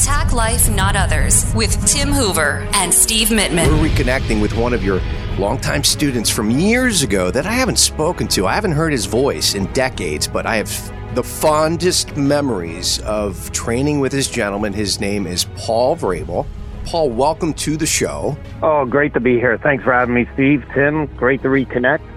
Attack Life, Not Others with Tim Hoover and Steve Mittman. We're reconnecting with one of your longtime students from years ago that I haven't spoken to. I haven't heard his voice in decades, but I have the fondest memories of training with this gentleman. His name is Paul Vrabel. Paul, welcome to the show. Oh, great to be here. Thanks for having me, Steve. Tim, great to reconnect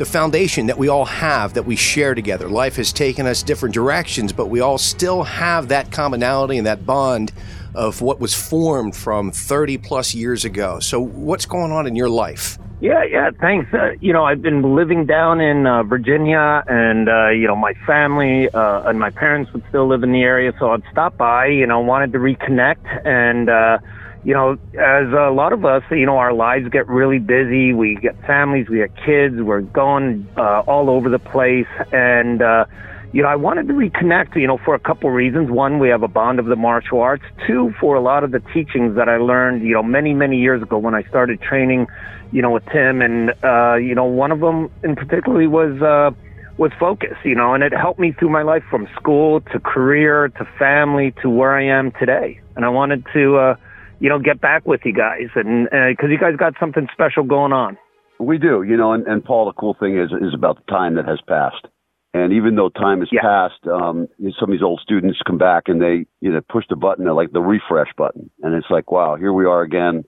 the foundation that we all have that we share together. Life has taken us different directions, but we all still have that commonality and that bond of what was formed from 30 plus years ago. So, what's going on in your life? Yeah, yeah, thanks. Uh, you know, I've been living down in uh, Virginia, and uh, you know, my family uh, and my parents would still live in the area, so I'd stop by. You know, wanted to reconnect, and uh, you know, as a lot of us, you know, our lives get really busy. We get families, we get kids, we're going uh, all over the place. And, uh, you know, I wanted to reconnect, you know, for a couple reasons. One, we have a bond of the martial arts. Two, for a lot of the teachings that I learned, you know, many, many years ago when I started training, you know, with Tim. And, uh, you know, one of them in particularly was, uh, was focus, you know, and it helped me through my life from school to career to family to where I am today. And I wanted to, uh, you know, get back with you guys, and because uh, you guys got something special going on. We do, you know, and, and Paul, the cool thing is is about the time that has passed. And even though time has yeah. passed, um, some of these old students come back and they, you know, push the button, they like the refresh button, and it's like, wow, here we are again.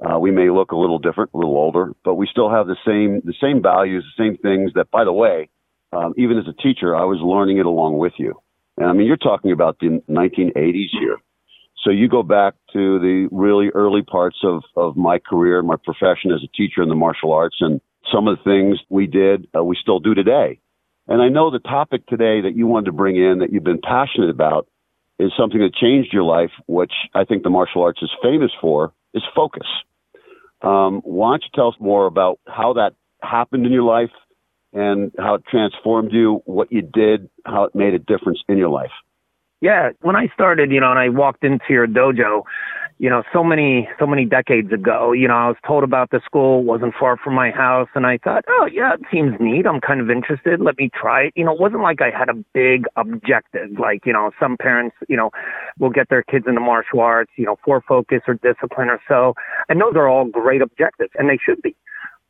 Uh, we may look a little different, a little older, but we still have the same the same values, the same things. That, by the way, um, even as a teacher, I was learning it along with you. And I mean, you're talking about the 1980s here. So you go back to the really early parts of, of my career, my profession as a teacher in the martial arts, and some of the things we did, uh, we still do today. And I know the topic today that you wanted to bring in that you've been passionate about is something that changed your life, which I think the martial arts is famous for, is focus. Um, why don't you tell us more about how that happened in your life and how it transformed you, what you did, how it made a difference in your life? Yeah, when I started, you know, and I walked into your dojo, you know, so many, so many decades ago, you know, I was told about the school, wasn't far from my house, and I thought, oh yeah, it seems neat. I'm kind of interested. Let me try it. You know, it wasn't like I had a big objective, like, you know, some parents, you know, will get their kids into martial arts, you know, for focus or discipline or so. And those are all great objectives, and they should be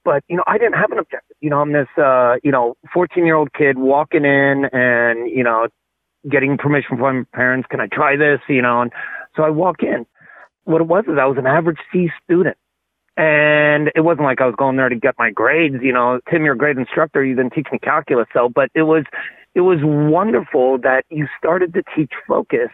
but you know i didn't have an objective you know i'm this uh you know 14 year old kid walking in and you know getting permission from my parents. Can I try this? You know, and so I walk in. What it was is I was an average C student. And it wasn't like I was going there to get my grades, you know, Tim, you're a great instructor. You didn't teach me calculus. So, but it was, it was wonderful that you started to teach focus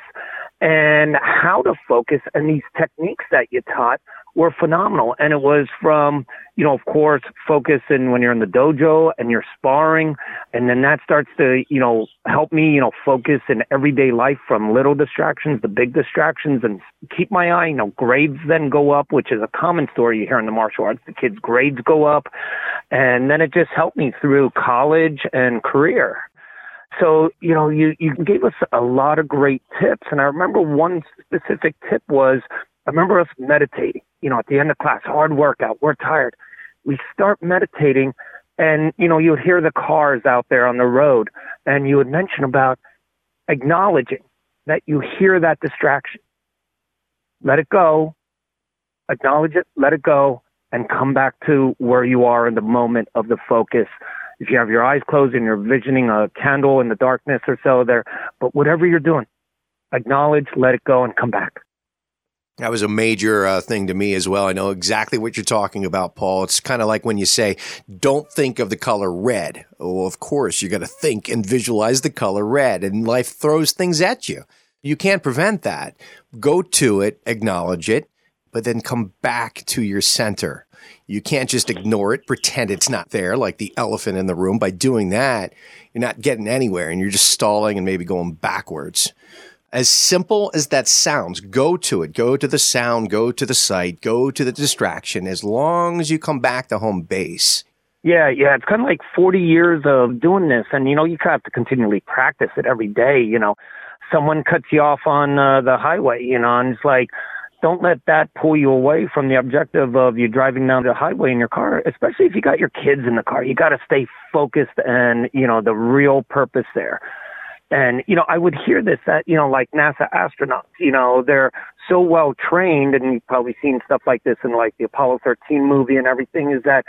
and how to focus and these techniques that you taught were phenomenal. And it was from, you know, of course, focus in when you're in the dojo and you're sparring. And then that starts to, you know, help me, you know, focus in everyday life from little distractions to big distractions and keep my eye, you know, grades then go up, which is a common story you hear in the martial arts. The kids' grades go up. And then it just helped me through college and career. So, you know, you, you gave us a lot of great tips. And I remember one specific tip was I remember us meditating, you know, at the end of class, hard workout, we're tired. We start meditating and, you know, you would hear the cars out there on the road and you would mention about acknowledging that you hear that distraction. Let it go, acknowledge it, let it go, and come back to where you are in the moment of the focus. If you have your eyes closed and you're visioning a candle in the darkness or so there, but whatever you're doing, acknowledge, let it go, and come back. That was a major uh, thing to me as well. I know exactly what you're talking about, Paul. It's kind of like when you say, don't think of the color red. Well, of course, you got to think and visualize the color red, and life throws things at you. You can't prevent that. Go to it, acknowledge it, but then come back to your center. You can't just ignore it, pretend it's not there, like the elephant in the room. By doing that, you're not getting anywhere and you're just stalling and maybe going backwards. As simple as that sounds, go to it. Go to the sound, go to the sight, go to the distraction as long as you come back to home base. Yeah, yeah, it's kind of like 40 years of doing this and you know, you kind of have to continually practice it every day, you know. Someone cuts you off on uh, the highway, you know, and it's like don't let that pull you away from the objective of you driving down the highway in your car, especially if you got your kids in the car. You got to stay focused and, you know, the real purpose there And, you know, I would hear this that, you know, like NASA astronauts, you know, they're so well trained and you've probably seen stuff like this in like the Apollo 13 movie and everything is that,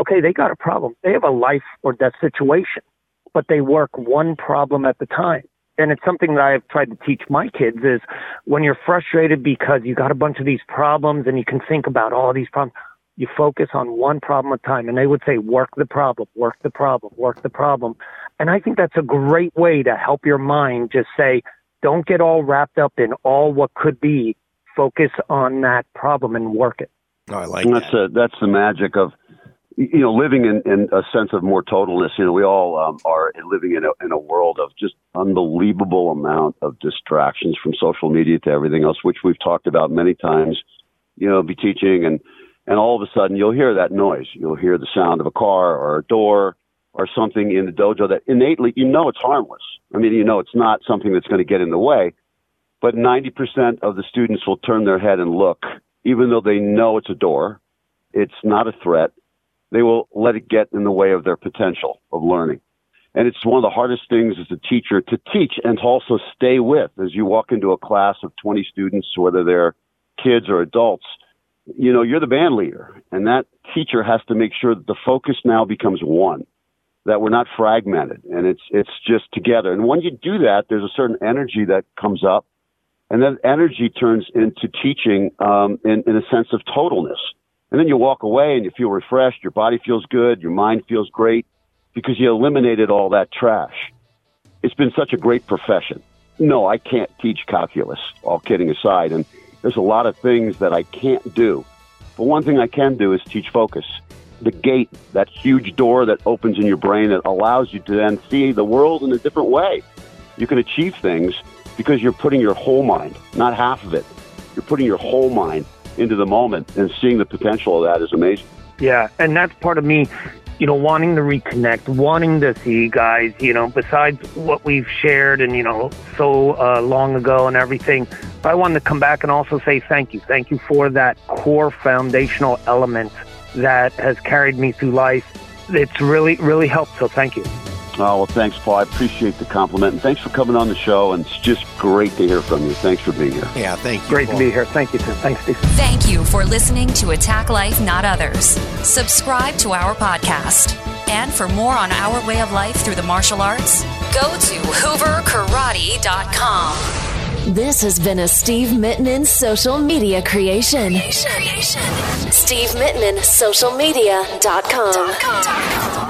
okay, they got a problem. They have a life or death situation, but they work one problem at the time. And it's something that I've tried to teach my kids is when you're frustrated because you got a bunch of these problems and you can think about all these problems, you focus on one problem at a time. And they would say, work the problem, work the problem, work the problem. And I think that's a great way to help your mind just say, don't get all wrapped up in all what could be. Focus on that problem and work it. Oh, I like and that's that. A, that's the magic of you know living in, in a sense of more totalness. You know, we all um, are living in a in a world of just unbelievable amount of distractions from social media to everything else, which we've talked about many times. You know, be teaching and and all of a sudden you'll hear that noise. You'll hear the sound of a car or a door or something in the dojo that innately you know it's harmless. I mean, you know it's not something that's going to get in the way, but 90% of the students will turn their head and look, even though they know it's a door, it's not a threat. They will let it get in the way of their potential of learning. And it's one of the hardest things as a teacher to teach and to also stay with as you walk into a class of 20 students, whether they're kids or adults. You know, you're the band leader, and that teacher has to make sure that the focus now becomes one that we're not fragmented and it's it's just together. And when you do that, there's a certain energy that comes up, and that energy turns into teaching um, in, in a sense of totalness. And then you walk away and you feel refreshed. Your body feels good. Your mind feels great because you eliminated all that trash. It's been such a great profession. No, I can't teach calculus. All kidding aside, and there's a lot of things that I can't do. But one thing I can do is teach focus the gate, that huge door that opens in your brain that allows you to then see the world in a different way. You can achieve things because you're putting your whole mind, not half of it. You're putting your whole mind into the moment and seeing the potential of that is amazing. Yeah, and that's part of me, you know, wanting to reconnect, wanting to see guys, you know, besides what we've shared and, you know, so uh, long ago and everything. I wanted to come back and also say thank you. Thank you for that core foundational element that has carried me through life. It's really, really helped. So thank you. Oh, well, thanks, Paul. I appreciate the compliment. And thanks for coming on the show. And it's just great to hear from you. Thanks for being here. Yeah, thank you. Great Paul. to be here. Thank you, Tim. Thanks, Steve. Thank you for listening to Attack Life, Not Others. Subscribe to our podcast. And for more on our way of life through the martial arts, go to hooverkarate.com. This has been a Steve Mittman social media creation. Steve Mittman, socialmedia.com.